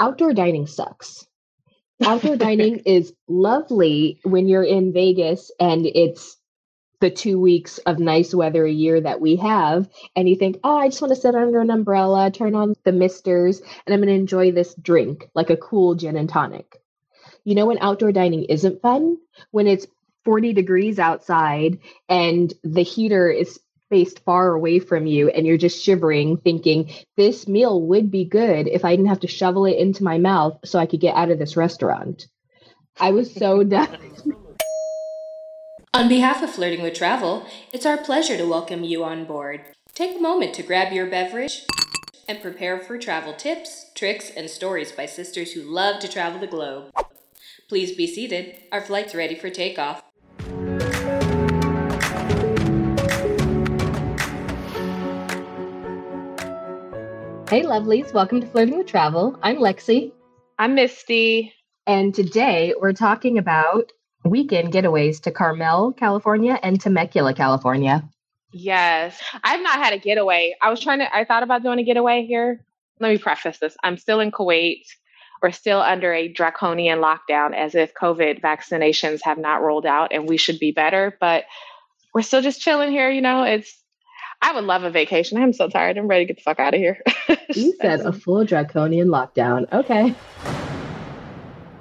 outdoor dining sucks. Outdoor dining is lovely when you're in Vegas and it's the two weeks of nice weather a year that we have, and you think, oh, I just want to sit under an umbrella, turn on the misters, and I'm going to enjoy this drink like a cool gin and tonic. You know when outdoor dining isn't fun? When it's 40 degrees outside and the heater is spaced far away from you and you're just shivering, thinking, this meal would be good if I didn't have to shovel it into my mouth so I could get out of this restaurant. I was so done. On behalf of Flirting with Travel, it's our pleasure to welcome you on board. Take a moment to grab your beverage and prepare for travel tips, tricks, and stories by sisters who love to travel the globe. Please be seated. Our flight's ready for takeoff. Hey, lovelies. Welcome to Flirting with Travel. I'm Lexi. I'm Misty. And today we're talking about weekend getaways to Carmel, California and Temecula, California. Yes. I've not had a getaway. I was trying to, I thought about doing a getaway here. Let me preface this. I'm still in Kuwait. We're still under a draconian lockdown as if COVID vaccinations have not rolled out and we should be better. But we're still just chilling here. You know, it's I would love a vacation. I'm so tired. I'm ready to get the fuck out of here. you said a full draconian lockdown. Okay.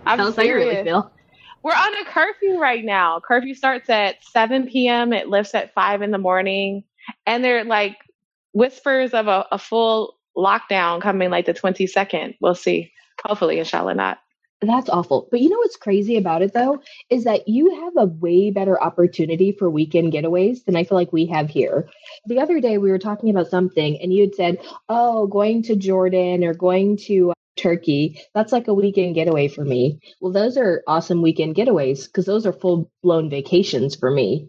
I'm Tell serious. Really feel. We're on a curfew right now. Curfew starts at 7 p.m. It lifts at 5 in the morning. And they're like whispers of a, a full lockdown coming like the 22nd. We'll see. Hopefully, inshallah, not. That's awful. But you know what's crazy about it though is that you have a way better opportunity for weekend getaways than I feel like we have here. The other day we were talking about something and you had said, "Oh, going to Jordan or going to uh, Turkey, that's like a weekend getaway for me." Well, those are awesome weekend getaways because those are full-blown vacations for me.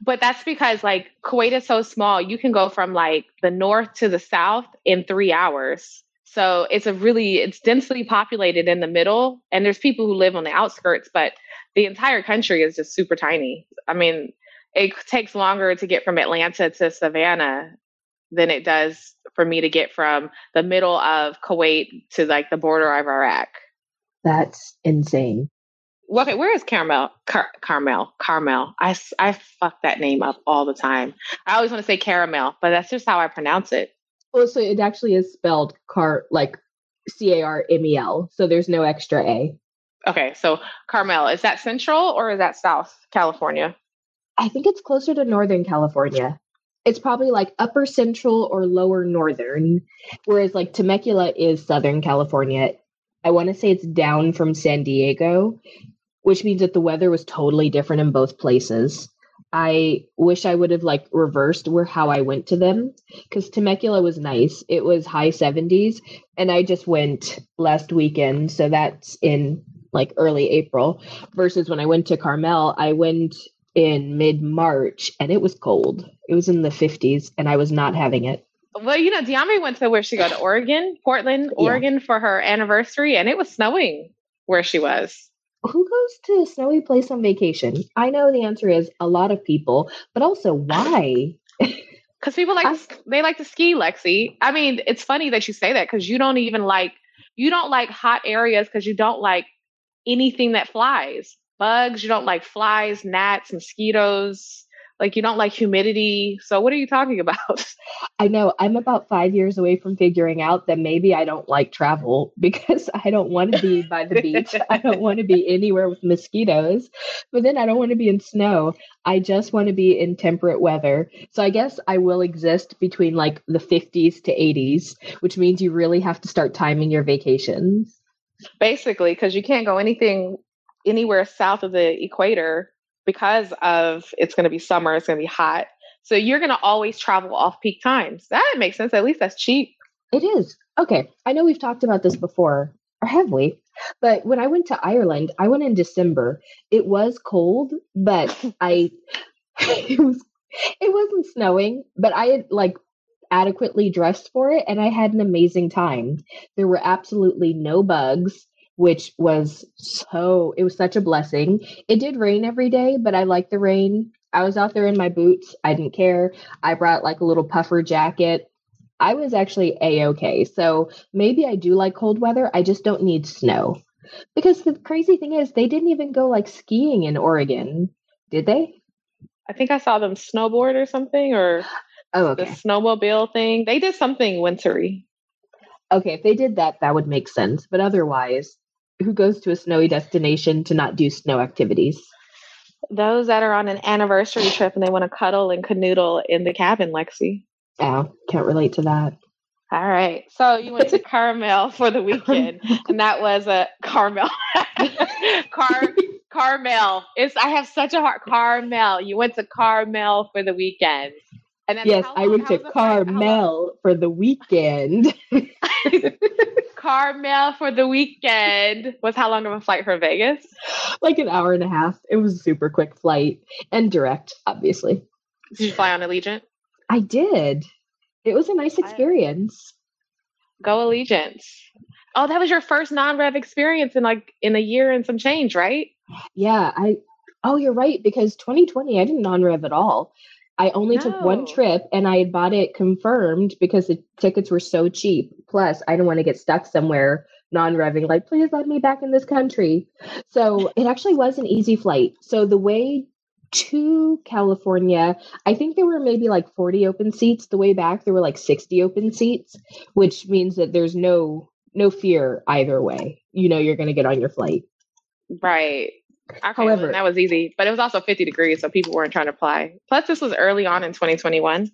But that's because like Kuwait is so small, you can go from like the north to the south in 3 hours. So it's a really it's densely populated in the middle, and there's people who live on the outskirts, but the entire country is just super tiny. I mean, it takes longer to get from Atlanta to Savannah than it does for me to get from the middle of Kuwait to like the border of Iraq. That's insane. Okay, where is Carmel? Car- Carmel, Carmel. I, I fuck that name up all the time. I always want to say caramel, but that's just how I pronounce it. Well, so it actually is spelled car like C A R M E L. So there's no extra A. Okay, so Carmel, is that central or is that South California? I think it's closer to Northern California. It's probably like upper central or lower northern, whereas like Temecula is Southern California. I want to say it's down from San Diego, which means that the weather was totally different in both places. I wish I would have like reversed where how I went to them because Temecula was nice. It was high 70s, and I just went last weekend, so that's in like early April. Versus when I went to Carmel, I went in mid March and it was cold. It was in the 50s, and I was not having it. Well, you know, Diami went to where she go to Oregon, Portland, Oregon yeah. for her anniversary, and it was snowing where she was who goes to a snowy place on vacation? I know the answer is a lot of people, but also why? Because people like I, they like to ski, Lexi. I mean, it's funny that you say that because you don't even like you don't like hot areas because you don't like anything that flies. Bugs, you don't like flies, gnats, mosquitoes. Like you don't like humidity. So what are you talking about? I know I'm about five years away from figuring out that maybe I don't like travel because I don't want to be by the beach. I don't want to be anywhere with mosquitoes, but then I don't want to be in snow. I just want to be in temperate weather. So I guess I will exist between like the 50s to 80s, which means you really have to start timing your vacations. Basically, because you can't go anything anywhere south of the equator because of it's going to be summer, it's going to be hot. So you're going to always travel off peak times. That makes sense. At least that's cheap. It is. Okay. I know we've talked about this before, or have we? But when I went to Ireland, I went in December. It was cold, but I it was it wasn't snowing, but I had like adequately dressed for it and I had an amazing time. There were absolutely no bugs which was so it was such a blessing. It did rain every day, but I liked the rain. I was out there in my boots. I didn't care. I brought like a little puffer jacket. I was actually a okay. So maybe I do like cold weather. I just don't need snow. Because the crazy thing is, they didn't even go like skiing in Oregon, did they? I think I saw them snowboard or something, or Oh, okay. the snowmobile thing. They did something wintry. Okay, if they did that, that would make sense. But otherwise, who goes to a snowy destination to not do snow activities? Those that are on an anniversary trip and they want to cuddle and canoodle in the cabin, Lexi. Oh, can't relate to that. All right. So you went to Carmel for the weekend, and that was a Carmel. Car Carmel. It's I have such a heart. Carmel. You went to Carmel for the weekend. And then Yes, how I went to was the flight? How long- Carmel for the weekend. Carmel for the weekend was how long of a flight from Vegas? like an hour and a half. It was a super quick flight and direct, obviously. Did you fly on Allegiant? I did. It was a nice experience. Go Allegiance. Oh, that was your first non-rev experience in like in a year and some change, right? Yeah, I oh you're right, because 2020 I didn't non-rev at all. I only took one trip and I had bought it confirmed because the tickets were so cheap. Plus, I didn't want to get stuck somewhere non-revving, like, please let me back in this country. So it actually was an easy flight. So the way to California, I think there were maybe like 40 open seats. The way back there were like 60 open seats, which means that there's no no fear either way. You know you're gonna get on your flight. Right. However- that was easy, but it was also 50 degrees, so people weren't trying to fly. Plus, this was early on in 2021.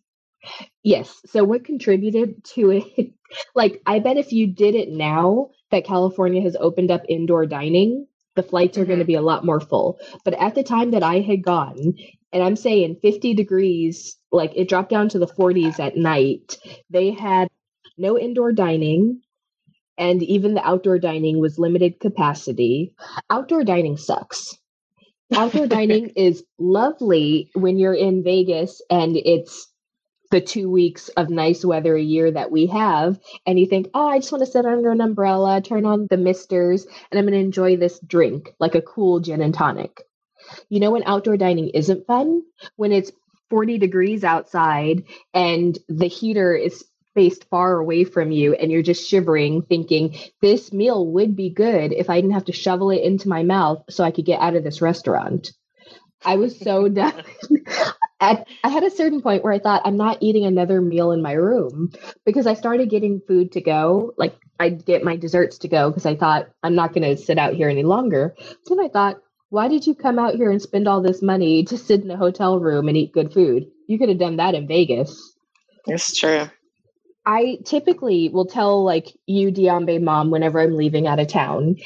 Yes. So what contributed to it? Like, I bet if you did it now that California has opened up indoor dining, the flights are going to Mhm. be a lot more full. But at the time that I had gone, and I'm saying 50 degrees, like it dropped down to the 40s at night, they had no indoor dining. And even the outdoor dining was limited capacity. Outdoor dining sucks. Outdoor dining is lovely when you're in Vegas and it's the two weeks of nice weather a year that we have, and you think, oh, I just want to sit under an umbrella, turn on the misters, and I'm going to enjoy this drink like a cool gin and tonic. You know, when outdoor dining isn't fun? When it's 40 degrees outside and the heater is spaced far away from you, and you're just shivering, thinking, this meal would be good if I didn't have to shovel it into my mouth so I could get out of this restaurant. I was so done. At, I had a certain point where I thought I'm not eating another meal in my room because I started getting food to go. Like I'd get my desserts to go because I thought I'm not going to sit out here any longer. Then I thought, why did you come out here and spend all this money to sit in a hotel room and eat good food? You could have done that in Vegas. It's true. I typically will tell like you, Diambe mom, whenever I'm leaving out of town.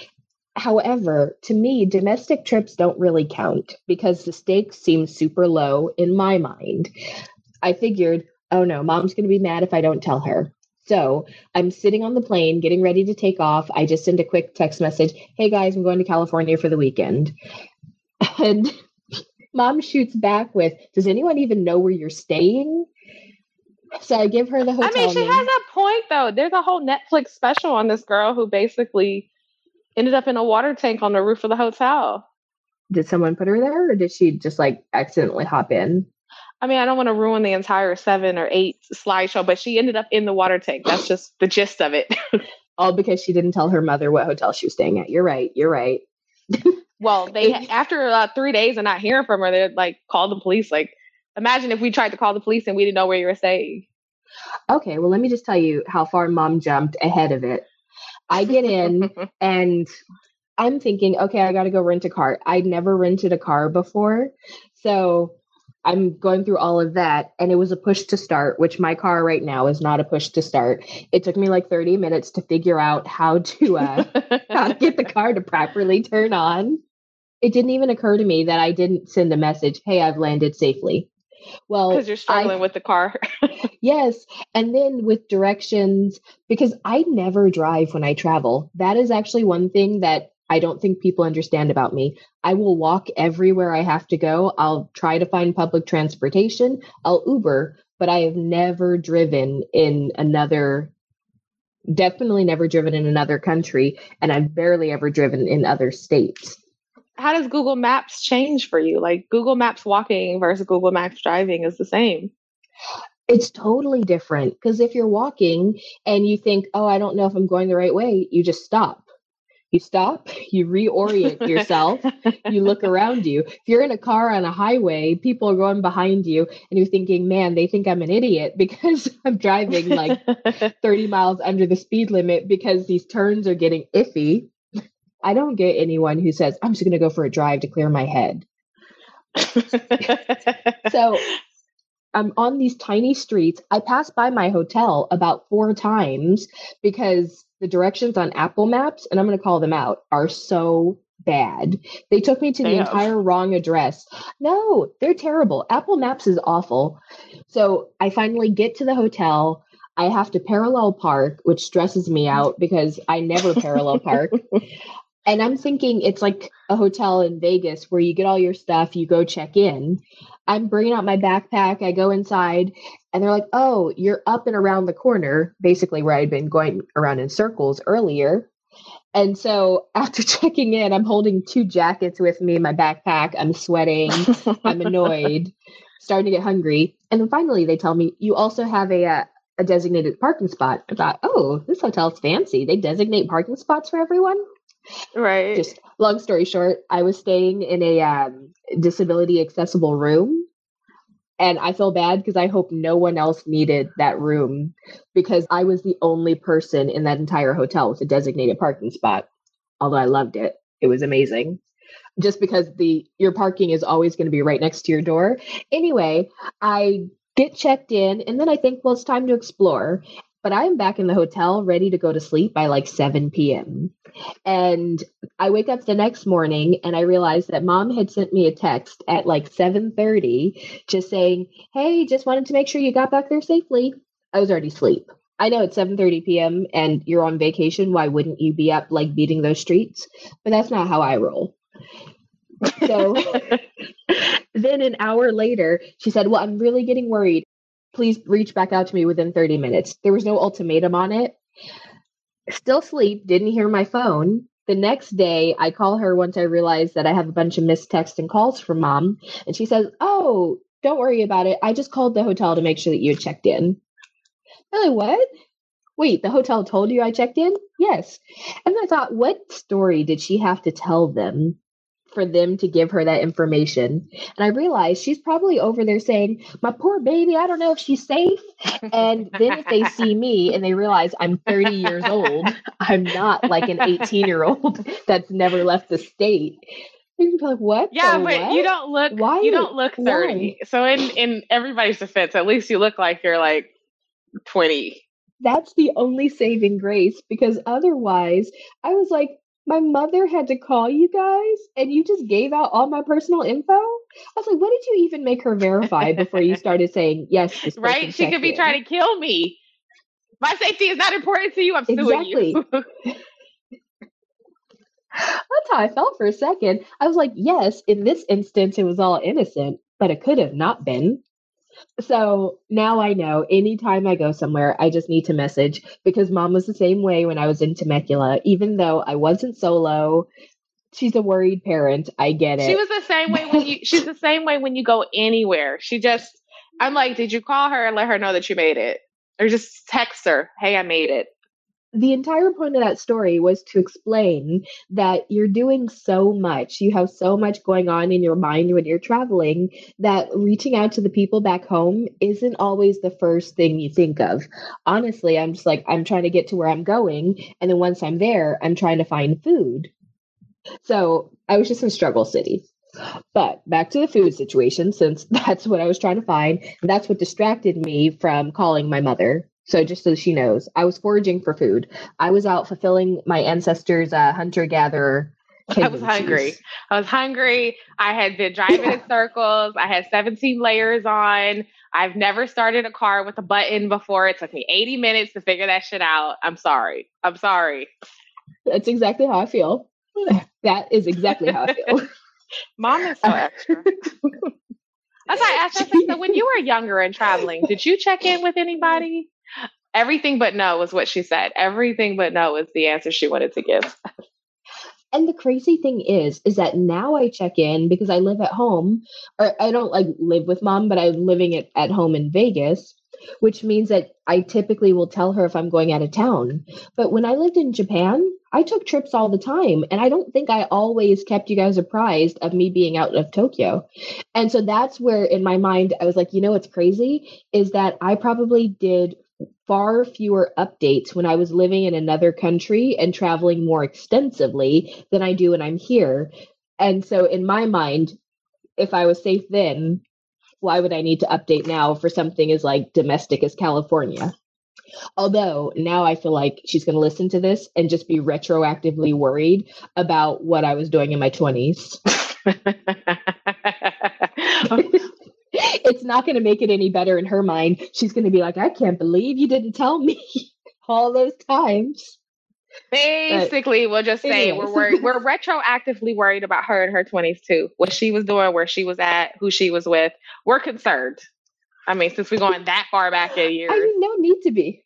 However, to me, domestic trips don't really count because the stakes seem super low in my mind. I figured, oh no, mom's going to be mad if I don't tell her. So I'm sitting on the plane, getting ready to take off. I just send a quick text message Hey guys, I'm going to California for the weekend. And mom shoots back with, Does anyone even know where you're staying? So I give her the hotel I mean, she has a point though. There's a whole Netflix special on this girl who basically ended up in a water tank on the roof of the hotel. did someone put her there or did she just like accidentally hop in? I mean, I don't want to ruin the entire seven or eight slideshow, but she ended up in the water tank. That's just the gist of it. All because she didn't tell her mother what hotel she was staying at. You're right. You're right. well, they after uh, three days of not hearing from her, they like called the police. Like, imagine if we tried to call the police and we didn't know where you were staying. Okay, well, let me just tell you how far mom jumped ahead of it. I get in and I'm thinking, okay, I got to go rent a car. I'd never rented a car before. So I'm going through all of that. And it was a push to start, which my car right now is not a push to start. It took me like 30 minutes to figure out how to, uh, how to get the car to properly turn on. It didn't even occur to me that I didn't send a message, hey, I've landed safely. Well, Because you're struggling I- with the car. Yes. And then with directions, because I never drive when I travel. That is actually one thing that I don't think people understand about me. I will walk everywhere I have to go. I'll try to find public transportation. I'll Uber, but I have never driven in another, definitely never driven in another country. And I've barely ever driven in other states. How does Google Maps change for you? Like Google Maps walking versus Google Maps driving is the same. It's totally different because if you're walking and you think, oh, I don't know if I'm going the right way, you just stop. You stop, you reorient yourself, you look around you. If you're in a car on a highway, people are going behind you, and you're thinking, man, they think I'm an idiot because I'm driving like 30 miles under the speed limit because these turns are getting iffy. I don't get anyone who says, I'm just going to go for a drive to clear my head. so I'm on these tiny streets. I pass by my hotel about four times because the directions on Apple Maps, and I'm going to call them out, are so bad. They took me to the entire wrong address. No, they're terrible. Apple Maps is awful. So I finally get to the hotel. I have to parallel park, which stresses me out because I never parallel park. And I'm thinking it's like a hotel in Vegas where you get all your stuff, you go check in. I'm bringing out my backpack, I go inside, and they're like, oh, you're up and around the corner, basically where I'd been going around in circles earlier. And so after checking in, I'm holding two jackets with me in my backpack. I'm sweating. I'm annoyed, starting to get hungry. And then finally, they tell me, you also have a, uh, a designated parking spot. I thought, oh, this hotel's fancy. They designate parking spots for everyone. Right. Just long story short, I was staying in a um, disability accessible room. And I feel bad because I hope no one else needed that room because I was the only person in that entire hotel with a designated parking spot. Although I loved it, it was amazing. Just because the your parking is always going to be right next to your door. Anyway, I get checked in and then I think, well, it's time to explore but I'm back in the hotel ready to go to sleep by like 7 p.m. And I wake up the next morning and I realize that mom had sent me a text at like 7:30 just saying, "Hey, just wanted to make sure you got back there safely." I was already asleep. I know it's 7:30 p.m. and you're on vacation, why wouldn't you be up like beating those streets? But that's not how I roll. So then an hour later, she said, Well, I'm really getting worried please reach back out to me within 30 minutes. There was no ultimatum on it. Still sleep, didn't hear my phone. The next day, I call her once I realize that I have a bunch of missed texts and calls from mom. And she says, Oh, don't worry about it. I just called the hotel to make sure that you had checked in. Really, what? Wait, the hotel told you I checked in? Yes. And I thought, what story did she have to tell them for them to give her that information. And I realized she's probably over there saying, My poor baby, I don't know if she's safe. And then if they see me and they realize I'm 30 years old, I'm not like an 18 year old that's never left the state. You'd be like, what? Yeah, but what? you don't look why you don't look 30. Why? So in in everybody's defense, at least you look like you're like 20. That's the only saving grace because otherwise I was like, my mother had to call you guys and you just gave out all my personal info. I was like, what did you even make her verify before you started saying yes? right? She could be in. trying to kill me. My safety is not important to you. I'm suing exactly. you. That's how I felt for a second. I was like, yes, in this instance, it was all innocent, but it could have not been. So now I know anytime I go somewhere, I just need to message because mom was the same way when I was in Temecula. Even though I wasn't solo, she's a worried parent. I get it. She was the same way when you she's the same way when you go anywhere. She just I'm like, did you call her and let her know that you made it? Or just text her, hey, I made it the entire point of that story was to explain that you're doing so much, you have so much going on in your mind when you're traveling that reaching out to the people back home isn't always the first thing you think of. Honestly, I'm just like, I'm trying to get to where I'm going. And then once I'm there, I'm trying to find food. So I was just in struggle city. But back to the food situation, since that's what I was trying to find, that's what distracted me from calling my mother so just so she knows, I was foraging for food. I was out fulfilling my ancestors' uh, hunter-gatherer. I was hungry. I was hungry. I had been driving yeah. in circles. I had 17 layers on. I've never started a car with a button before. It took me 80 minutes to figure that shit out. I'm sorry. I'm sorry. That's exactly how I feel. That is exactly how I feel. Mom is so extra. Why I asked. I said, so when you were younger and traveling, did you check in with anybody? Everything but no was what she said. Everything but no was the answer she wanted to give. and the crazy thing is, is that now I check in because I live at home, or I don't like live with mom, but I'm living at, at home in Vegas. which means that I typically will tell her if I'm going out of town. But when I lived in Japan, I took trips all the time, and I don't think I always kept you guys apprised of me being out of Tokyo. And so that's where, in my mind, I was like, you know what's crazy is that I probably did far fewer updates when I was living in another country and traveling more extensively than I do when I'm here. And so, in my mind, if I was safe then, why would I need to update now for something as like domestic as California? Although now I feel like she's going to listen to this and just be retroactively worried about what I was doing in my 20s. it's not going to make it any better in her mind. She's going to be like, I can't believe you didn't tell me all those times. Basically, but we'll just say we're worried. We're retroactively worried about her in her 20s too. What she was doing, where she was at, who she was with. We're concerned. I mean, since we're going that far back in years. I mean, no need to be.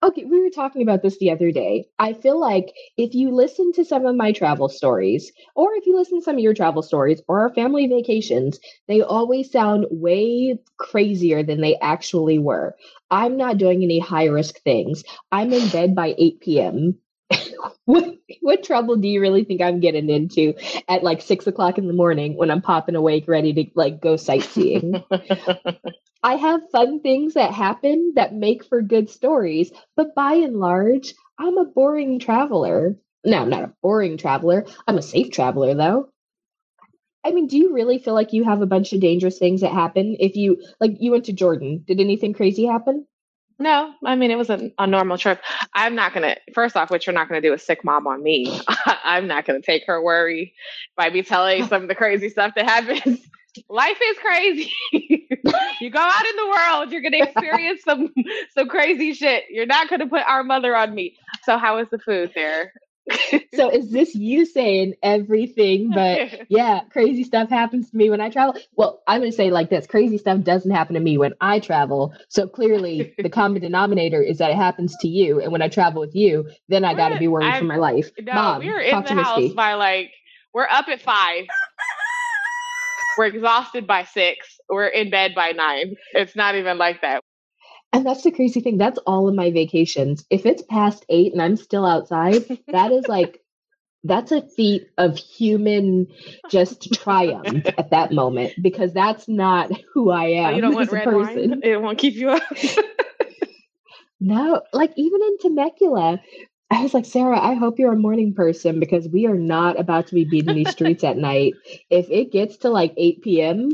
Okay, we were talking about this the other day. I feel like if you listen to some of my travel stories, or if you listen to some of your travel stories or our family vacations, they always sound way crazier than they actually were. I'm not doing any high risk things. I'm in bed by 8 p.m. what what trouble do you really think I'm getting into at like six o'clock in the morning when I'm popping awake ready to like go sightseeing? I have fun things that happen that make for good stories, but by and large, I'm a boring traveler. No, I'm not a boring traveler. I'm a safe traveler though. I mean, do you really feel like you have a bunch of dangerous things that happen if you like you went to Jordan? Did anything crazy happen? No, I mean it was a, a normal trip. I'm not gonna. First off, what you're not gonna do is sic mom on me. I'm not gonna take her worry by me telling some of the crazy stuff that happens. Life is crazy. you go out in the world, you're gonna experience some some crazy shit. You're not gonna put our mother on me. So how was the food there? so is this you saying everything but yeah crazy stuff happens to me when i travel? Well i'm going to say like this crazy stuff doesn't happen to me when i travel. So clearly the common denominator is that it happens to you and when i travel with you then i got to be worried I'm, for my life. No Mom, we're in the house by like we're up at five. We're exhausted by six. We're in bed by nine. It's not even like that and that's the crazy thing. That's all of my vacations. If it's past eight and I'm still outside, that is like that's a feat of human just triumph at that moment because that's not who I am. Oh, you don't want red person. wine? It won't keep you up. no, like even in Temecula, I was like, Sarah, I hope you're a morning person because we are not about to be beating these streets at night. If it gets to like 8 p.m.,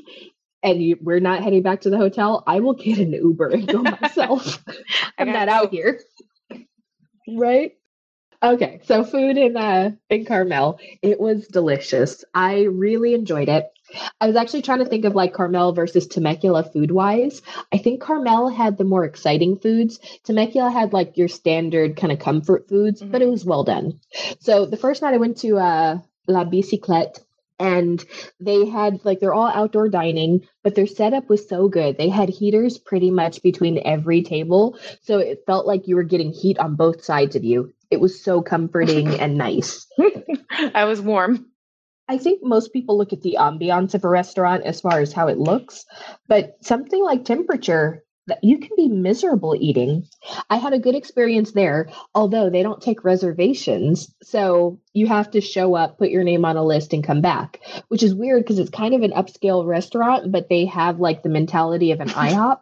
and you, we're not heading back to the hotel, I will get an Uber and go myself. I'm not out here. Right? Okay, so food in uh in Carmel, it was delicious. I really enjoyed it. I was actually trying to think of like Carmel versus Temecula food wise. I think Carmel had the more exciting foods. Temecula had like your standard kind of comfort foods, mm-hmm. but it was well done. So the first night I went to uh La Bicyclette and they had like they're all outdoor dining but their setup was so good. They had heaters pretty much between every table so it felt like you were getting heat on both sides of you. It was so comforting and nice. I was warm. I think most people look at the ambiance of a restaurant as far as how it looks but something like temperature you can be miserable eating. I had a good experience there, although they don't take reservations. So you have to show up, put your name on a list, and come back, which is weird because it's kind of an upscale restaurant, but they have like the mentality of an IHOP.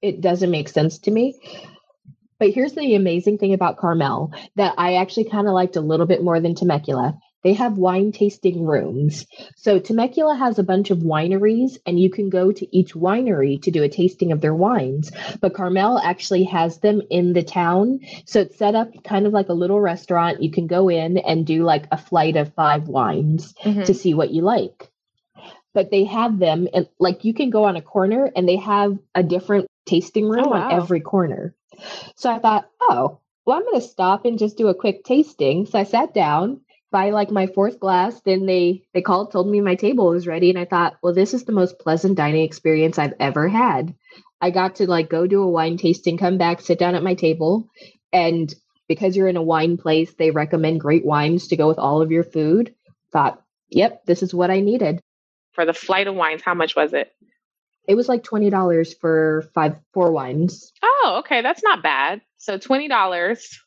It doesn't make sense to me. But here's the amazing thing about Carmel that I actually kind of liked a little bit more than Temecula they have wine tasting rooms. So Temecula has a bunch of wineries, and you can go to each winery to do a tasting of their wines. But Carmel actually has them in the town. So it's set up kind of like a little restaurant. You can go in and do like a flight of five wines mm-hmm. to see what you like. But they have them, and like you can go on a corner and they have a different tasting room oh, wow. on every corner. So I thought, oh, well, I'm going to stop and just do a quick tasting. So I sat down by like my fourth glass, then they they called, told me my table was ready, and I thought, well, this is the most pleasant dining experience I've ever had. I got to like go do a wine tasting, come back, sit down at my table, and because you're in a wine place, they recommend great wines to go with all of your food. Thought, yep, this is what I needed. For the flight of wines, how much was it? It was like twenty dollars for five four wines. Oh, okay, that's not bad. So twenty dollars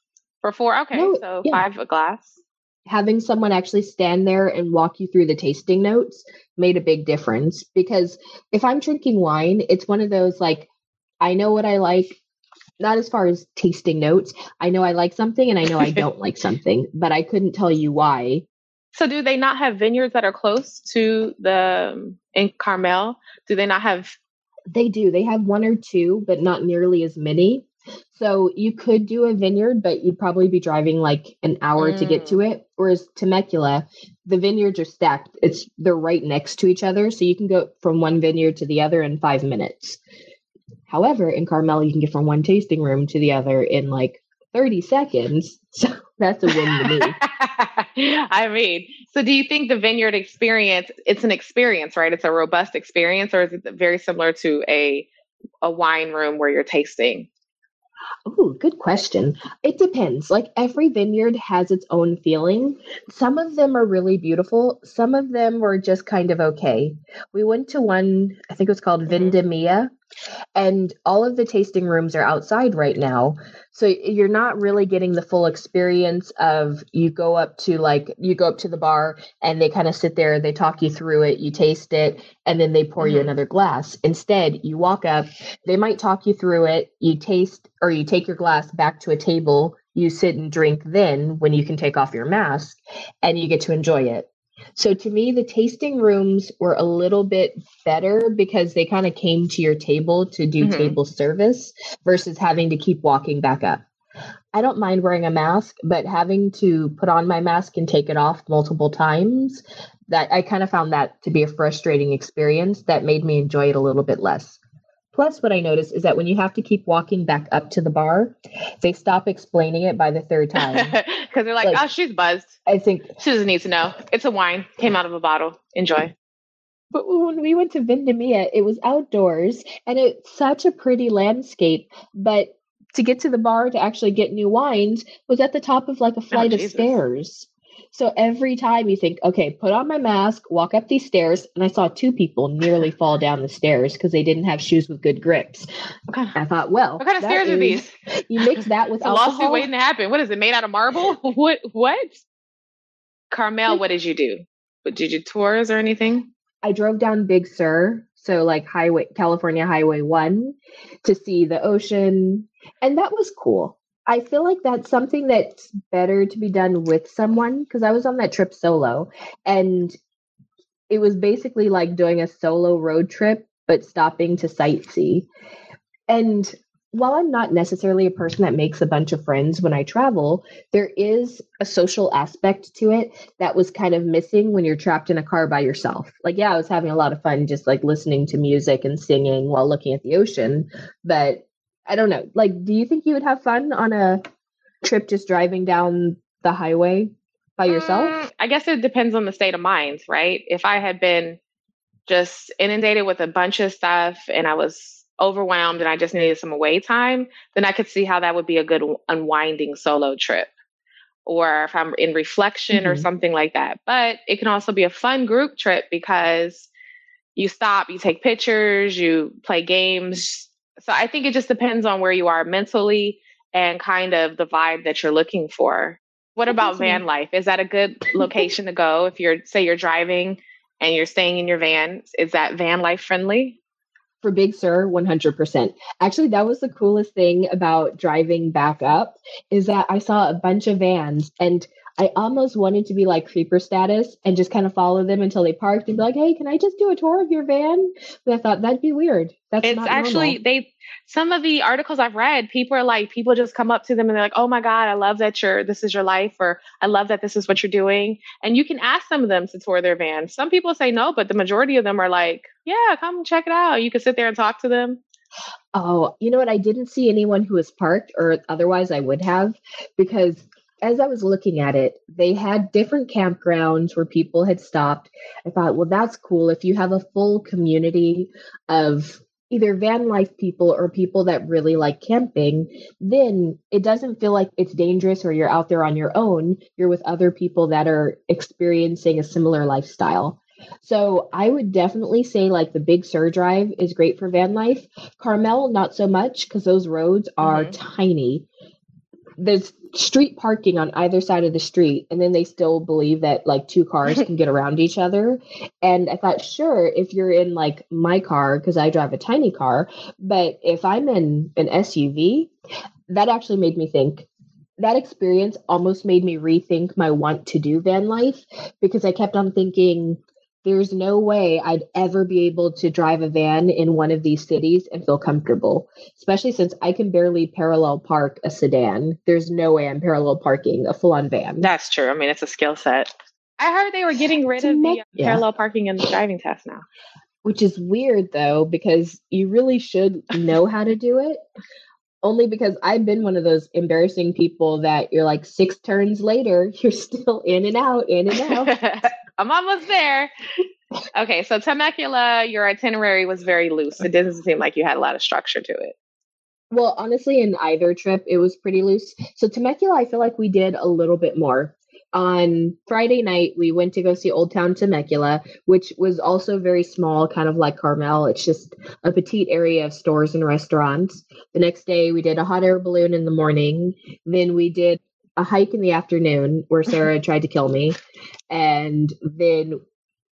for four. Okay, no, so yeah. five a glass. Having someone actually stand there and walk you through the tasting notes made a big difference because if I'm drinking wine, it's one of those like I know what I like, not as far as tasting notes. I know I like something and I know I don't like something, but I couldn't tell you why. So, do they not have vineyards that are close to the um, in Carmel? Do they not have? They do. They have one or two, but not nearly as many. So you could do a vineyard, but you'd probably be driving like an hour mm. to get to mm. it. Whereas Temecula, the vineyards are stacked. It's they're right next to each other, so you can go from one vineyard to the other in five minutes. However, in Carmel, you can get from one tasting room to the other in like 30 seconds. So that's a win to me. I mean, so do you think the vineyard experience, it's an experience, right? It's a robust experience, or is it very similar to a a wine room where you're tasting? Oh, good question. It depends. Like every vineyard has its own feeling. Some of them are really beautiful. Some of them were just kind of okay. We went to one, I think it was called mm-hmm. Vindemia, and all of the tasting rooms are outside right now. So you're not really getting the full experience of you go up to like you go up to the bar and they kind of sit there, they talk you through it, you taste it, and then they pour mm-hmm. you another glass. Instead, you walk up, they might talk you through it, you taste or you take your glass back to a table, you sit and drink then when you can take off your mask and you get to enjoy it. So to me, the tasting rooms were a little bit better because they kind of came to your table to do mm-hmm. table service versus having to keep walking back up. I don't mind wearing a mask, but having to put on my mask and take it off multiple times, that I kind of found that to be a frustrating experience that made me enjoy it a little bit less. Plus, what I noticed is that when you have to keep walking back up to the bar, they stop explaining it by the third time. Because they're like, like, oh, she's buzzed. I think she doesn't need to know. It's a wine, came out of a bottle. Enjoy. But when we went to Vindemia, it was outdoors and it's such a pretty landscape. But to get to the bar to actually get new wines was at the top of like a oh, flight oh, of stairs. So every time you think, okay, put on my mask, walk up these stairs, and I saw two people nearly fall down the stairs because they didn't have shoes with good grips. Okay. I thought, well, what kind of stairs is, are these? You mix that with a lawsuit waiting to happen. What is it made out of marble? what? What? Carmel, what did you do? But did you tours or anything? I drove down Big Sur, so like Highway California Highway One, to see the ocean, and that was cool. I feel like that's something that's better to be done with someone because I was on that trip solo and it was basically like doing a solo road trip but stopping to sightsee. And while I'm not necessarily a person that makes a bunch of friends when I travel, there is a social aspect to it that was kind of missing when you're trapped in a car by yourself. Like, yeah, I was having a lot of fun just like listening to music and singing while looking at the ocean, but I don't know. Like, do you think you would have fun on a trip just driving down the highway by yourself? Mm, I guess it depends on the state of mind, right? If I had been just inundated with a bunch of stuff and I was overwhelmed and I just needed some away time, then I could see how that would be a good unwinding solo trip. Or if I'm in reflection mm-hmm. or something like that. But it can also be a fun group trip because you stop, you take pictures, you play games, so I think it just depends on where you are mentally and kind of the vibe that you're looking for. What about van life? Is that a good location to go if you're say you're driving and you're staying in your van? Is that van life friendly? For Big Sur, 100%. Actually, that was the coolest thing about driving back up is that I saw a bunch of vans and I almost wanted to be like creeper status and just kind of follow them until they parked and be like, "Hey, can I just do a tour of your van?" But I thought that'd be weird. That's it's actually normal. they. Some of the articles I've read, people are like, people just come up to them and they're like, "Oh my god, I love that you're this is your life," or "I love that this is what you're doing." And you can ask some of them to tour their van. Some people say no, but the majority of them are like, "Yeah, come check it out." You can sit there and talk to them. Oh, you know what? I didn't see anyone who was parked, or otherwise I would have, because as I was looking at it, they had different campgrounds where people had stopped. I thought, well, that's cool. If you have a full community of either van life people or people that really like camping, then it doesn't feel like it's dangerous or you're out there on your own. You're with other people that are experiencing a similar lifestyle. So I would definitely say like the Big Sur Drive is great for van life. Carmel, not so much because those roads are Mhm. tiny. There's street parking on either side of the street, and then they still believe that like two cars can get around each other. And I thought, sure, if you're in like my car, because I drive a tiny car, but if I'm in an SUV, that actually made me think. That experience almost made me rethink my want to do van life because I kept on thinking there's no way I'd ever be able to drive a van in one of these cities and feel comfortable, especially since I can barely parallel park a sedan. There's no way I'm parallel parking a full on van. That's true. I mean, it's a skill set. I heard they were getting rid To of make- the uh, yeah. parallel parking in the driving test now. which is weird though because you really should know how to do it only because i've been one of those embarrassing people that you're like six turns later you're still in and out in and out I'm almost there. Okay, so Temecula, your itinerary was very loose. It doesn't seem like you had a lot of structure to it. well honestly in either trip it was pretty loose so temecula i feel like we did a little bit more on friday night we went to go see old town temecula which was also very small kind of like carmel it's just a petite area of stores and restaurants the next day we did a hot air balloon in the morning then we did a hike in the afternoon where sarah tried to kill me and then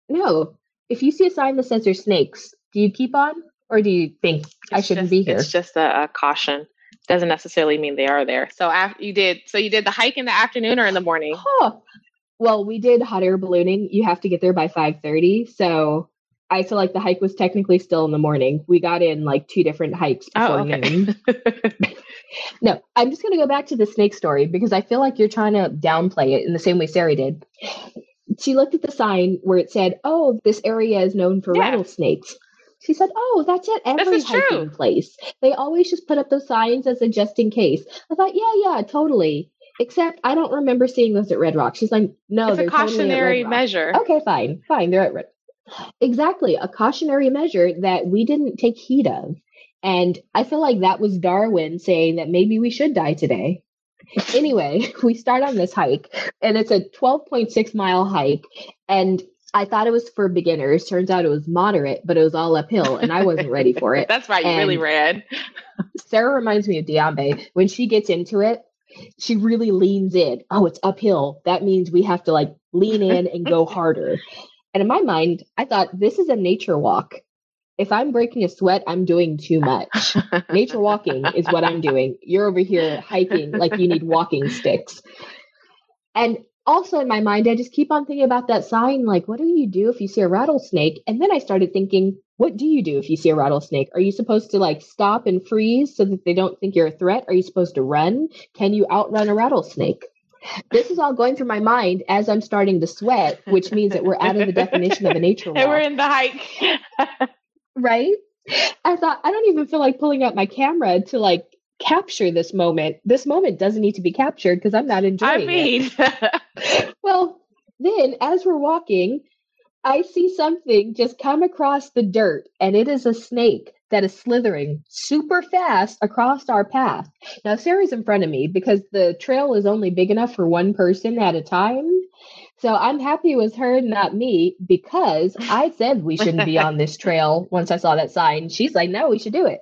no if you see a sign that says there's snakes do you keep on or do you think i shouldn't just- be here It's just a, a caution. Doesn't necessarily mean they are there. So after you did, so you did the hike in the afternoon or in the morning? Huh. Well, we did hot air ballooning. You have to get there by 5:30. So I feel like the hike was technically still in the morning. We got in like two different hikes oh, before Oh, okay. noon. No, I'm just going to go back to the snake story because I feel like you're trying to downplay it in the same way Sarah did. She looked at the sign where it said, "Oh, this area is known for Yeah. rattlesnakes." She said, "Oh, that's at every is true. hiking place. They always just put up those signs as a just in case." I thought, "Yeah, yeah, totally." Except I don't remember seeing those at Red Rock. She's like, "No, it's they're a totally cautionary Rock." measure. Okay, fine, fine. They're at Red. Exactly, a cautionary measure that we didn't take heed of. And I feel like that was Darwin saying that maybe we should die today. anyway, we start on this hike, and it's a 12.6 mile hike. And I thought it was for beginners. Turns out it was moderate, but it was all uphill, and I wasn't ready for it. That's right. You really And- ran. Sarah reminds me of Diambe. When she gets into it, she really leans in. Oh, it's uphill. That means we have to like lean in and go harder. And in my mind, I thought this is a nature walk. If I'm breaking a sweat, I'm doing too much. Nature walking is what I'm doing. You're over here hiking like you need walking sticks. And also in my mind, I just keep on thinking about that sign like, what do you do if you see a rattlesnake? And then I started thinking, what do you do if you see a rattlesnake? Are you supposed to like stop and freeze so that they don't think you're a threat? Are you supposed to run? Can you outrun a rattlesnake? This is all going through my mind as I'm starting to sweat, which means that we're out of the definition of a nature walk And we're in the hike. right? I thought I don't even feel like pulling out my camera to like capture this moment. This moment doesn't need to be captured because I'm not enjoying I mean, it. Well, then as we're walking, I see something just come across the dirt, and it is a snake that is slithering super fast across our path. Now Sarah's in front of me because the trail is only big enough for one person at a time. So I'm happy it was her, not me, because I said we shouldn't be on this trail once I saw that sign. She's like, no, we should do it.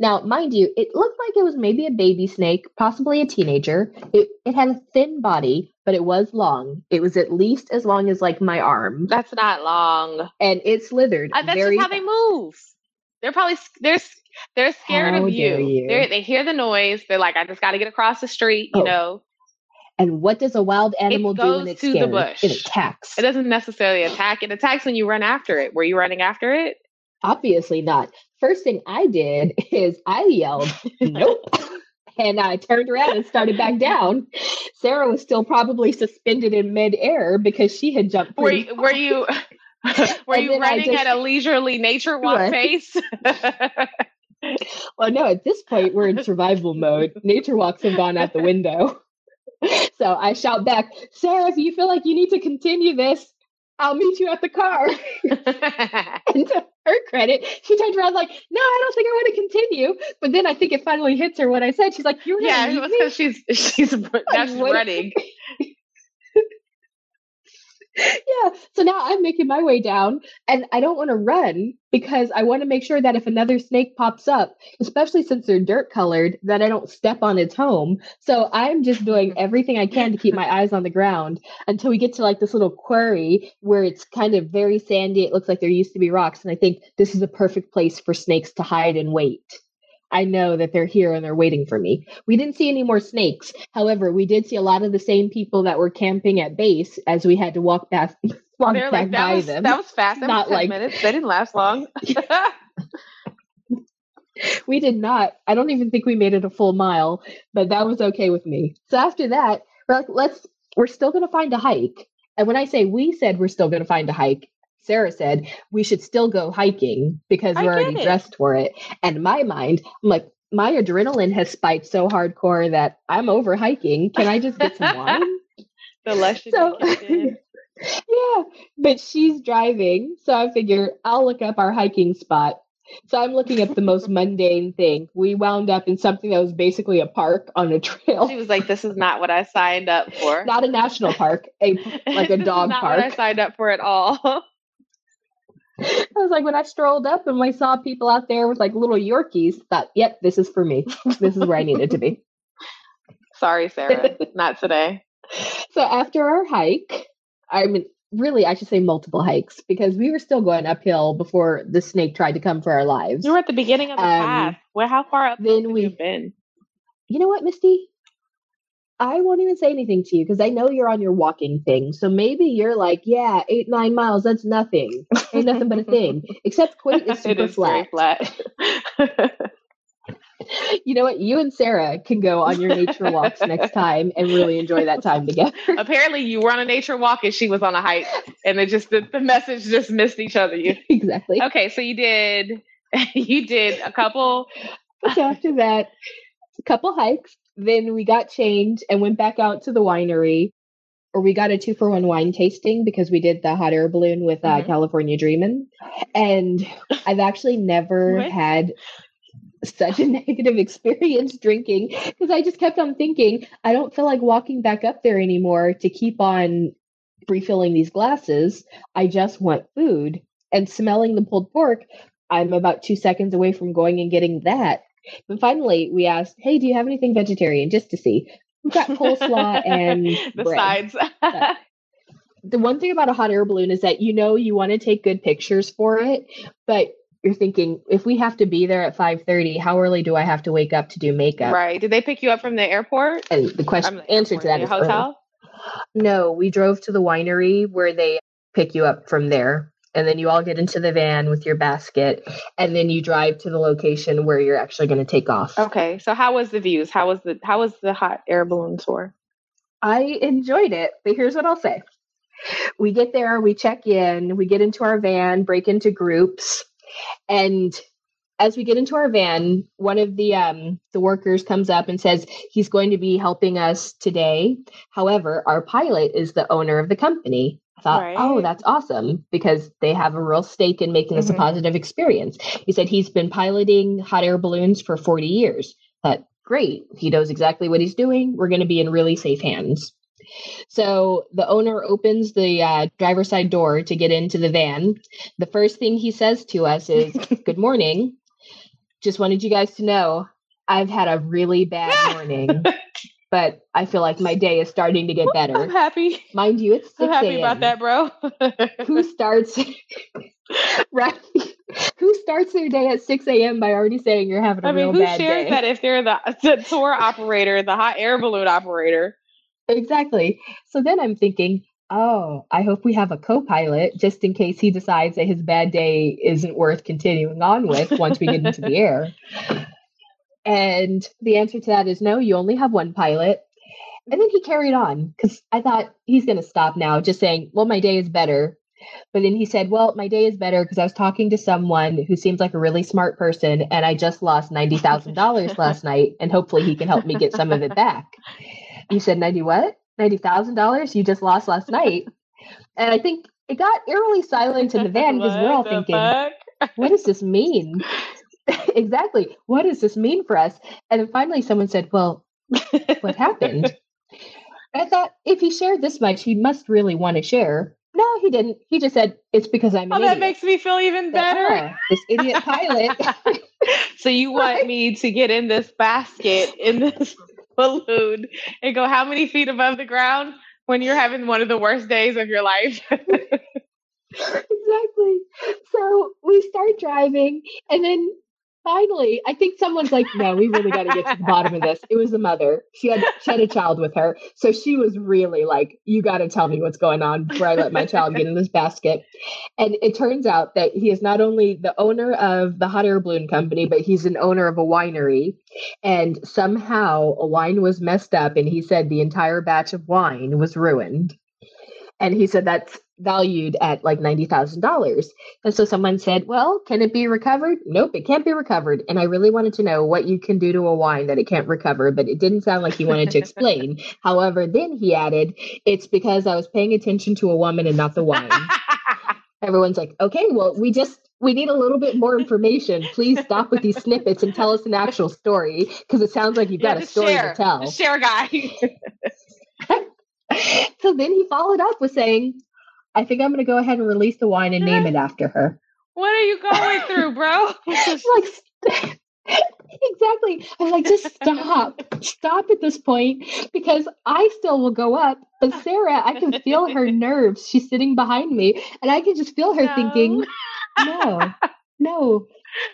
Now, mind you, it looked like it was maybe a baby snake, possibly a teenager. It, it had a thin body, but it was long. It was at least as long as like my arm, that's not long. and it slithered. Uh, that's very just how they move. They're probably they're they're scared How of you. you. They're, hear the noise. They're like, I just got to get across the street. You Oh. know, And what does a wild animal do when goes it's to the scared? bush. It attacks. it doesn't necessarily attack. It attacks when you run after it. Were you running after it? Obviously not. First thing I did is I yelled, nope. and I turned around and started back down. Sarah was still probably suspended in midair because she had jumped. Were you, were you were you running just- at a leisurely nature walk pace? Well, no, at this point, we're in survival mode. Nature walks have gone out the window. So I shout back, Sarah, if you feel like you need to continue this, I'll meet you at the car. and to her credit, she turned around like, no, I don't think I want to continue. But then I think it finally hits her what I said. She's like, you're yeah, it was me? because she's she's that's running. Yeah. So now I'm making my way down and I don't want to run because I want to make sure that if another snake pops up, especially since they're dirt colored, that I don't step on its home. So I'm just doing mm-hmm. everything I can to keep my eyes on the ground until we get to like this little quarry where it's kind of very sandy. It looks like there used to be rocks. And I think this is a perfect place for snakes to hide and wait. I know that they're here and they're waiting for me. We didn't see any more snakes. However, we did see a lot of the same people that were camping at base as we had to walk past walk They're back like, that by was, them. that was fast. That Not was 10 like- minutes. They didn't last long. we did not. I don't even think we made it a full mile, but that was okay with me. So after that, we're like, let's we're still gonna find a hike. And when I say we said we're still gonna find a hike, Sarah said we should still go hiking because we're already it. dressed for it. And my mind, I'm like, my adrenaline has spiked so hardcore that I'm over hiking. Can I just get some wine? the should So- be kicked in. yeah, but she's driving, so I figure I'll look up our hiking spot. So I'm looking up the most mundane thing. We wound up in something that was basically a park on a trail, She was like, "This is not what I signed up for. not a national park, a like a dog not What I signed up for at all." I was like, when I strolled up and I saw people out there with like little Yorkies, thought, yep, this is for me. This is where I needed to be. Sorry, Sarah, not today. So after our hike, I mean, really, I should say multiple hikes because we were still going uphill before the snake tried to come for our lives. You were at the beginning of the Um, path. Where? How far up then have we- you been? you know what, Misty? I won't even say anything to you because I know you're on your walking thing. So maybe you're like, yeah, eight, nine miles, that's nothing. Ain't nothing but a thing. Except Quate is super is flat. flat. You know what? You and Sarah can go on your nature walks next time and really enjoy that time together. Apparently, you were on a nature walk and she was on a hike, and it just the, the message just missed each other. You exactly. okay? So you did you did a couple. After that, a couple hikes. Then we got changed and went back out to the winery. Or we got a two for one wine tasting because we did the hot air balloon with uh, Mhm. California Dreamin'. And I've actually never had such a negative experience drinking because I just kept on thinking, I don't feel like walking back up there anymore to keep on refilling these glasses. I just want food. And smelling the pulled pork, I'm about two seconds away from going and getting that. And finally, we asked, Hey, do you have anything vegetarian just to see? We've got coleslaw and the bread. sides. The one thing about a hot air balloon is that you know you want to take good pictures for it, but you're thinking if we have to be there at 5:30, how early do I have to wake up to do makeup? right? Did they pick you up from the airport? And the question the answer airport, to that is early. hotel. No, we drove to the winery where they pick you up from there. And then you all get into the van with your basket, and then you drive to the location where you're actually going to take off. Okay, so how was the views? How was the how was the hot air balloon tour? I enjoyed it, but here's what I'll say. We get there, we check in, we get into our van, break into groups, and as we get into our van, one of the um the workers comes up and says he's going to be helping us today. However, our pilot is the owner of the company. I thought, Right. oh, that's awesome because they have a real stake in making this a Mhm. positive experience. He said he's been piloting hot air balloons for 40 years. But great, he knows exactly what he's doing. We're going to be in really safe hands. So the owner opens the uh, driver's side door to get into the van. The first thing he says to us is, Good morning. Just wanted you guys to know I've had a really bad morning, but I feel like my day is starting to get better. I'm happy. Mind you, it's 6 I'm happy about that, bro. Who starts right? Who starts their day at 6 a.m. by already saying you're having a I mean, real who bad shares day? that if they're the, the tour operator, the hot air balloon operator? Exactly. So then I'm thinking, oh, I hope we have a co pilot just in case he decides that his bad day isn't worth continuing on with once we get into the air. And the answer to that is no, you only have one pilot. And then he carried on because I thought he's going to stop now, just saying, well, my day is better. But then he said, well, my day is better because I was talking to someone who seems like a really smart person and I just lost $90,000 last night and hopefully he can help me get some of it back. You said 90 what? $90,000 you just lost last night. And I think it got eerily silent in the van because we're all thinking, fuck? what does this mean? exactly. What does this mean for us? And then finally someone said, well, what happened? I thought if he shared this much, he must really want to share. No, he didn't. He just said it's because I'm. oh, that idiot. makes me feel even better. Ah, this idiot pilot. so you want Right. me to get in this basket in this balloon and go how many feet above the ground when you're having one of the worst days of your life? exactly. So we start driving, and then finally, I think someone's like, "No, we really got to get to the bottom of this." It was the mother. She had she had a child with her, so she was really like, "You got to tell me what's going on before I let my child get in this basket." And it turns out that he is not only the owner of the hot air balloon company, but he's an owner of a winery. And somehow a wine was messed up, and he said the entire batch of wine was ruined. And he said that's valued at like $90,000. And so someone said, Well, can it be recovered? Nope, it can't be recovered. And I really wanted to know what you can do to a wine that it can't recover, but it didn't sound like he wanted to explain. However, then he added, It's because I was paying attention to a woman and not the wine. Everyone's like, Okay, well, we just. We need a little bit more information. Please stop with these snippets and tell us an actual story because it sounds like you've got a story share. to tell. Share, guy. so then he followed up with saying, I think I'm going to go ahead and release the wine and name it after her. what are you going through, bro? like exactly i'm like just stop stop at this point because i still will go up but sarah i can feel her nerves she's sitting behind me and i can just feel her No. thinking no no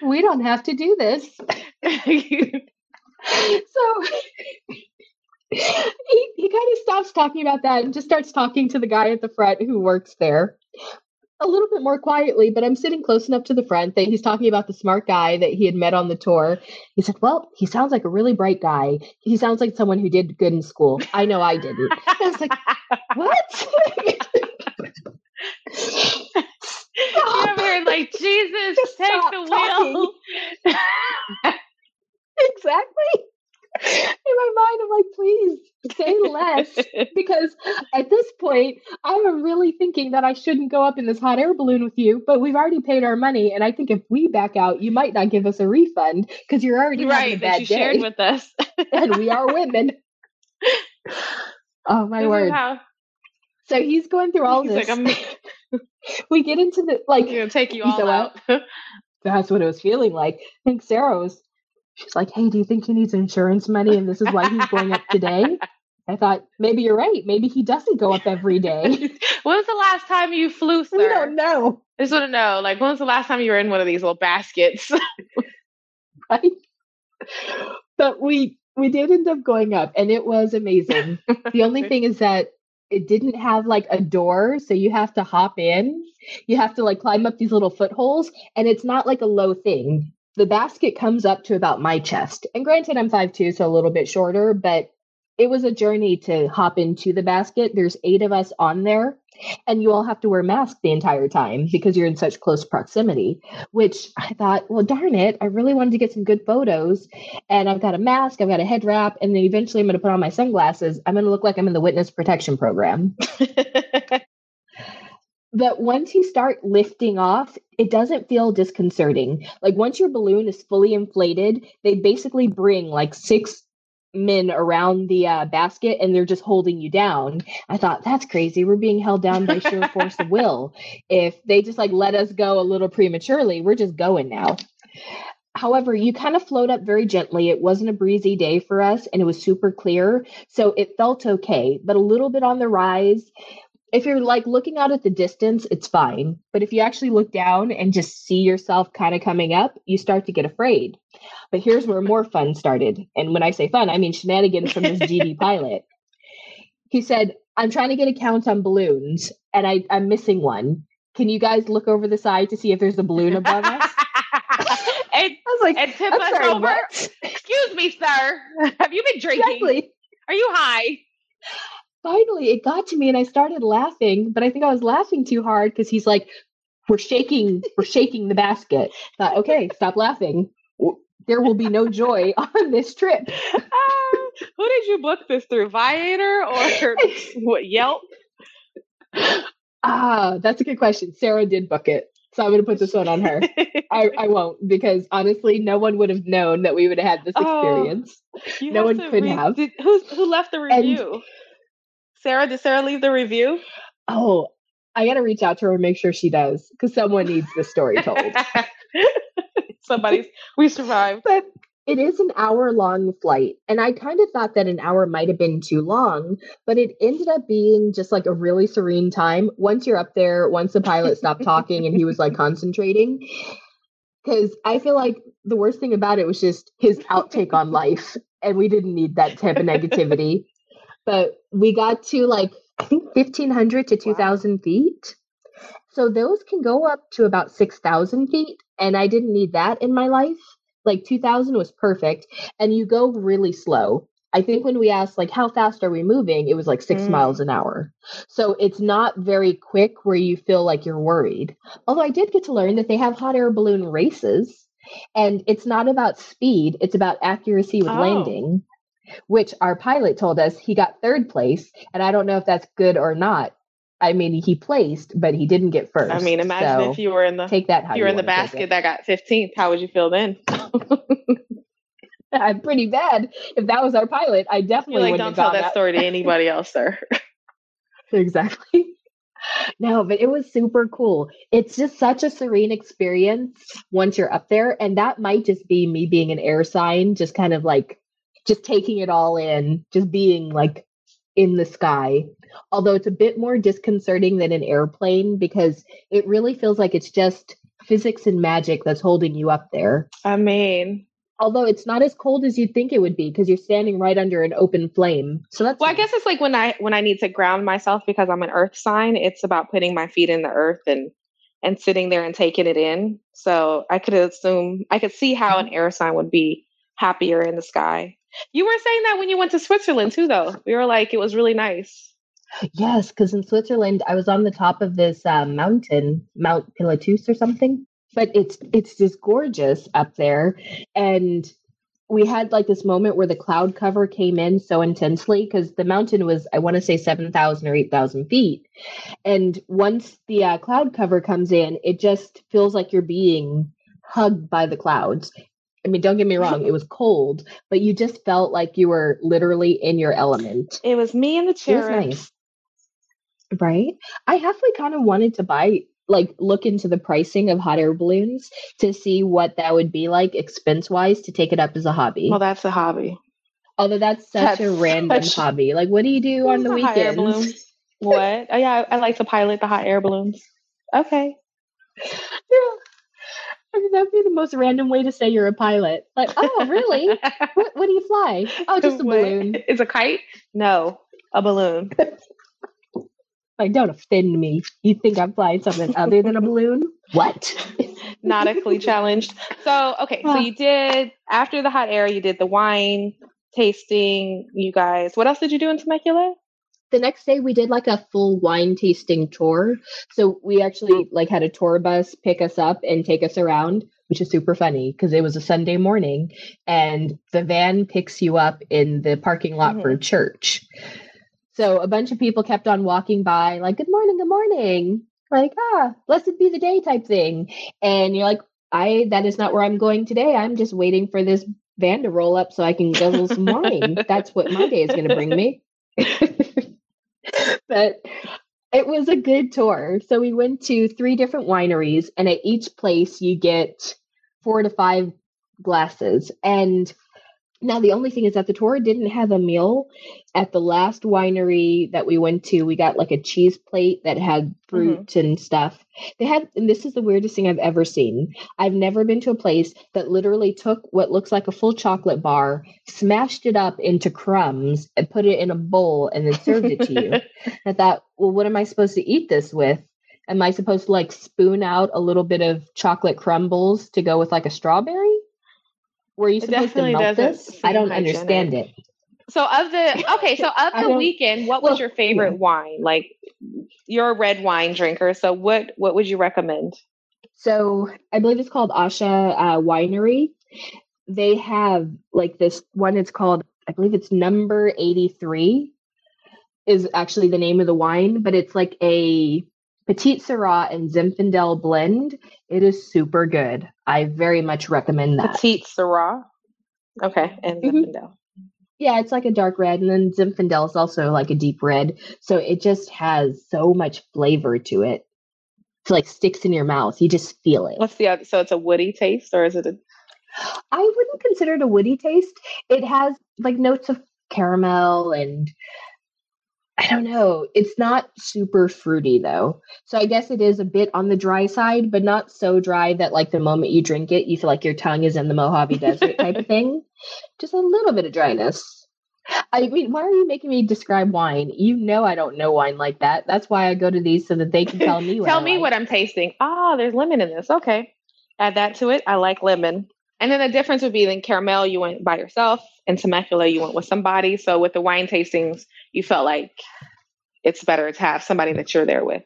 we don't have to do this so he, he kind of stops talking about that and just starts talking to the guy at the front who works there a little bit more quietly, but I'm sitting close enough to the front that he's talking about the smart guy that he had met on the tour. He said, Well, he sounds like a really bright guy. He sounds like someone who did good in school. I know I didn't. I was like, What? You're here like Jesus, Just take the wheel. exactly. In my mind, I'm like, please say less. Because at this point, I'm really thinking that I shouldn't go up in this hot air balloon with you, but we've already paid our money. And I think if we back out, you might not give us a refund because you're already having a right, that bad you day. shared with us. and we are women. Oh my This word. how- So he's going through all He's this. like, we get into the like gonna take you all said out. that's what it was feeling like. I think Sarah was she's like, Hey, do you think he needs insurance money and this is why he's going up today? I thought maybe you're right. Maybe he doesn't go up every day. when was the last time you flew, sir? we don't know. I just want to know, like, when was the last time you were in one of these little baskets? Right? But we we did end up going up and it was amazing. the only thing is that it didn't have like a door, so you have to hop in. You have to like climb up these little footholds, and it's not like a low thing. The basket comes up to about my chest. And granted, I'm 5'2, so a little bit shorter, but it was a journey to hop into the basket. There's eight of us on there, and you all have to wear masks the entire time because you're in such close proximity. Which I thought, well, darn it, I really wanted to get some good photos. And I've got a mask, I've got a head wrap, and then eventually I'm going to put on my sunglasses. I'm going to look like I'm in the witness protection program. But once you start lifting off, it doesn't feel disconcerting. Like once your balloon is fully inflated, they basically bring like six men around the uh, basket and they're just holding you down. I thought that's crazy. We're being held down by sheer force of will. If they just like let us go a little prematurely, we're just going now. However, you kind of float up very gently. It wasn't a breezy day for us and it was super clear. So it felt okay, but a little bit on the rise. If you're like looking out at the distance, it's fine. But if you actually look down and just see yourself kind of coming up, you start to get afraid. But here's where more fun started. And when I say fun, I mean shenanigans from this GD pilot. He said, I'm trying to get a count on balloons and I, I'm missing one. Can you guys look over the side to see if there's a balloon above us? and, I was like, and tip I'm us sorry, over. what? Excuse me, sir. Have you been drinking? Exactly. Are you high? Finally, it got to me and I started laughing, but I think I was laughing too hard because he's like, we're shaking, we're shaking the basket. Thought, okay, stop laughing. There will be no joy on this trip. Who did you book this through? Viator or what? Yelp? Ah, that's a good question. Sarah did book it. So I'm going to put this one on her. I, I won't because honestly, no one would have known that we would have had this Oh. experience. You No one could read- have. Did, who who left the And- review? Sarah, did Sarah leave the review? Oh, I got to reach out to her and make sure she does because someone needs the story told. Somebody's, we survived. But it is an hour long flight. And I kind of thought that an hour might have been too long, but it ended up being just like a really serene time. Once you're up there, once the pilot stopped talking and he was like concentrating. Because I feel like the worst thing about it was just his outtake on life. And we didn't need that type of negativity. But we got to like, I think 1500 to 2000 wow. feet. So those can go up to about 6,000 feet. And I didn't need that in my life like 2000 was perfect and you go really slow i think when we asked like how fast are we moving it was like six mm. miles an hour so it's not very quick where you feel like you're worried although i did get to learn that they have hot air balloon races and it's not about speed it's about accuracy with oh. landing which our pilot told us he got third place and i don't know if that's good or not I mean, he placed, but he didn't get first. I mean, imagine so if you were in the take that. You were in the basket that got 15th. How would you feel then? I'm pretty bad. If that was our pilot, I definitely like, don't tell that, that story to anybody else, sir. exactly. No, but it was super cool. It's just such a serene experience once you're up there, and that might just be me being an air sign, just kind of like just taking it all in, just being like in the sky although it's a bit more disconcerting than an airplane because it really feels like it's just physics and magic that's holding you up there. I mean, although it's not as cold as you'd think it would be because you're standing right under an open flame. So that's Well, nice. I guess it's like when I when I need to ground myself because I'm an earth sign, it's about putting my feet in the earth and and sitting there and taking it in. So I could assume I could see how an air sign would be happier in the sky. You were saying that when you went to Switzerland too though. We were like it was really nice. Yes, because in Switzerland, I was on the top of this uh, mountain, Mount Pilatus or something. But it's it's just gorgeous up there, and we had like this moment where the cloud cover came in so intensely because the mountain was I want to say seven thousand or eight thousand feet, and once the uh, cloud cover comes in, it just feels like you're being hugged by the clouds. I mean, don't get me wrong, it was cold, but you just felt like you were literally in your element. It was me and the cherubs. Nice. Right. I halfway kind of wanted to buy, like, look into the pricing of hot air balloons to see what that would be like expense wise to take it up as a hobby. Well, that's a hobby. Although that's such that's a random such... hobby. Like, what do you do on the weekends? what? Oh, yeah, I like to pilot the hot air balloons. Okay. Yeah. I mean, that'd be the most random way to say you're a pilot. Like, oh, really? what, what do you fly? Oh, just a what? balloon. Is a kite? No, a balloon. Like, don't offend me. You think I'm flying something other than a balloon? What? Nautically challenged. So, okay, so you ah. did after the hot air, you did the wine tasting. You guys, what else did you do in Temecula? The next day, we did like a full wine tasting tour. So we actually like had a tour bus pick us up and take us around, which is super funny because it was a Sunday morning, and the van picks you up in the parking lot mm-hmm. for church. So a bunch of people kept on walking by, like, good morning, good morning. Like, ah, blessed be the day type thing. And you're like, I, that is not where I'm going today. I'm just waiting for this van to roll up so I can guzzle some wine. That's what my day is going to bring me. but it was a good tour. So we went to three different wineries, and at each place, you get four to five glasses. And now, the only thing is that the tour didn't have a meal. At the last winery that we went to, we got like a cheese plate that had fruit mm-hmm. and stuff. They had, and this is the weirdest thing I've ever seen. I've never been to a place that literally took what looks like a full chocolate bar, smashed it up into crumbs, and put it in a bowl and then served it to you. I thought, well, what am I supposed to eat this with? Am I supposed to like spoon out a little bit of chocolate crumbles to go with like a strawberry? Were you supposed to melt this? I don't hygienic. understand it. So of the okay, so of the weekend, what was well, your favorite yeah. wine? Like you're a red wine drinker, so what what would you recommend? So I believe it's called Asha uh, Winery. They have like this one. It's called I believe it's number eighty three. Is actually the name of the wine, but it's like a Petite Sirah and Zinfandel blend. It is super good. I very much recommend that. Petite Sirah. Okay, and mm-hmm. Zinfandel. Yeah, it's like a dark red, and then Zinfandel is also like a deep red. So it just has so much flavor to it. It's like sticks in your mouth. You just feel it. What's the other? So it's a woody taste, or is it a? I wouldn't consider it a woody taste. It has like notes of caramel and I don't know. It's not super fruity though. So I guess it is a bit on the dry side, but not so dry that like the moment you drink it, you feel like your tongue is in the Mojave Desert type of thing. Just a little bit of dryness. I mean, why are you making me describe wine? You know I don't know wine like that. That's why I go to these so that they can tell me what Tell I me like. what I'm tasting. Ah, there's lemon in this. Okay. Add that to it. I like lemon. And then the difference would be then caramel, you went by yourself, and Temecula, you went with somebody. So with the wine tastings, you felt like it's better to have somebody that you're there with.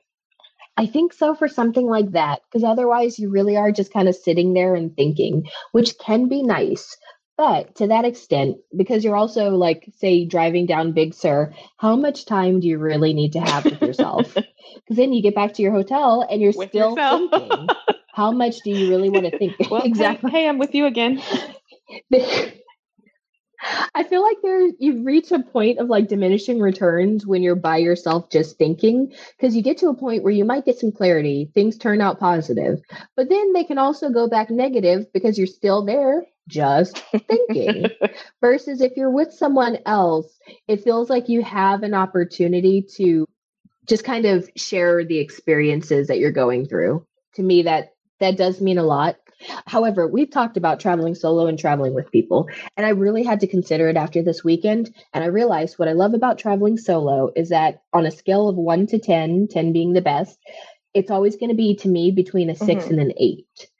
I think so for something like that, because otherwise you really are just kind of sitting there and thinking, which can be nice. But to that extent, because you're also like, say, driving down Big Sur, how much time do you really need to have with yourself? Because then you get back to your hotel and you're With still yourself. thinking. How much do you really want to think? Well, exactly. Hey, hey, I'm with you again. I feel like there you reach a point of like diminishing returns when you're by yourself just thinking because you get to a point where you might get some clarity, things turn out positive, but then they can also go back negative because you're still there just thinking. Versus if you're with someone else, it feels like you have an opportunity to just kind of share the experiences that you're going through. To me that that does mean a lot. However, we've talked about traveling solo and traveling with people, and I really had to consider it after this weekend. And I realized what I love about traveling solo is that on a scale of one to 10, 10 being the best, it's always going to be to me between a 6 Mhm. and an eight.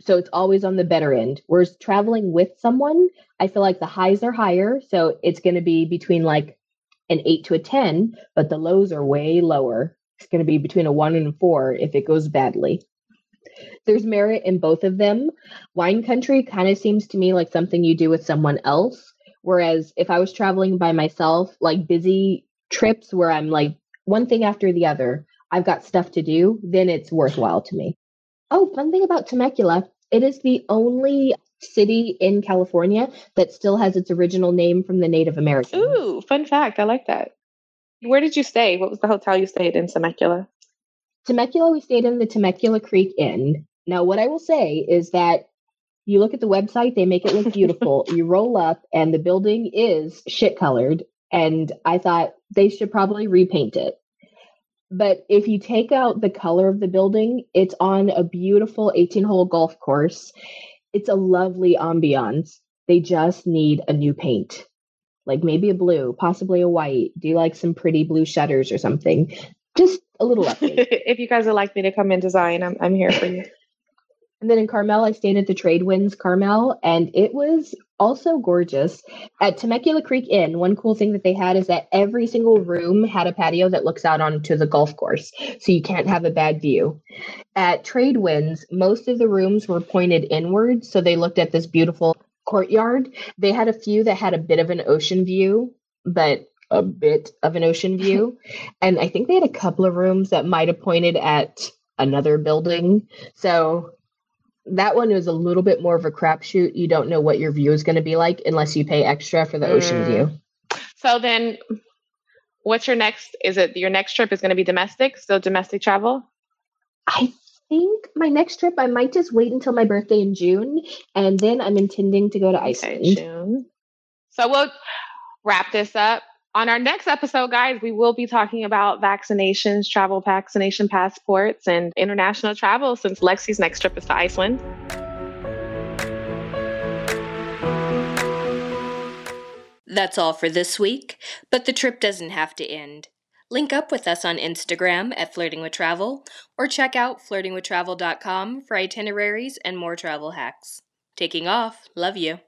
So it's always on the better end. Whereas traveling with someone, I feel like the highs are higher. So it's going to be between like an eight to a 10, but the lows are way lower. It's going to be between a one and a four if it goes badly there's merit in both of them. Wine country kind of seems to me like something you do with someone else. Whereas if I was traveling by myself, like busy trips where I'm like one thing after the other, I've got stuff to do, then it's worthwhile to me. Oh, fun thing about Temecula, it is the only city in California that still has its original name from the Native Americans. Ooh, fun fact. I like that. Where did you stay? What was the hotel you stayed in Temecula? Temecula, we stayed in the Temecula Creek Inn. Now, what I will say is that you look at the website, they make it look beautiful. you roll up, and the building is shit colored. And I thought they should probably repaint it. But if you take out the color of the building, it's on a beautiful 18 hole golf course. It's a lovely ambiance. They just need a new paint, like maybe a blue, possibly a white. Do you like some pretty blue shutters or something? Just a little update. if you guys would like me to come in design, I'm I'm here for you. And then in Carmel, I stayed at the Trade Winds Carmel, and it was also gorgeous. At Temecula Creek Inn, one cool thing that they had is that every single room had a patio that looks out onto the golf course, so you can't have a bad view. At Trade Winds, most of the rooms were pointed inward, so they looked at this beautiful courtyard. They had a few that had a bit of an ocean view, but a bit of an ocean view. and I think they had a couple of rooms that might have pointed at another building. So that one was a little bit more of a crapshoot. You don't know what your view is going to be like unless you pay extra for the ocean Mm. view. So then, what's your next? Is it your next trip is going to be domestic? Still domestic travel? I think my next trip, I might just wait until my birthday in June, and then I'm intending to go to Iceland. Okay, June. So we'll wrap this up. On our next episode, guys, we will be talking about vaccinations, travel vaccination passports, and international travel since Lexi's next trip is to Iceland. That's all for this week, but the trip doesn't have to end. Link up with us on Instagram at Flirting with Travel or check out flirtingwithtravel.com for itineraries and more travel hacks. Taking off. Love you.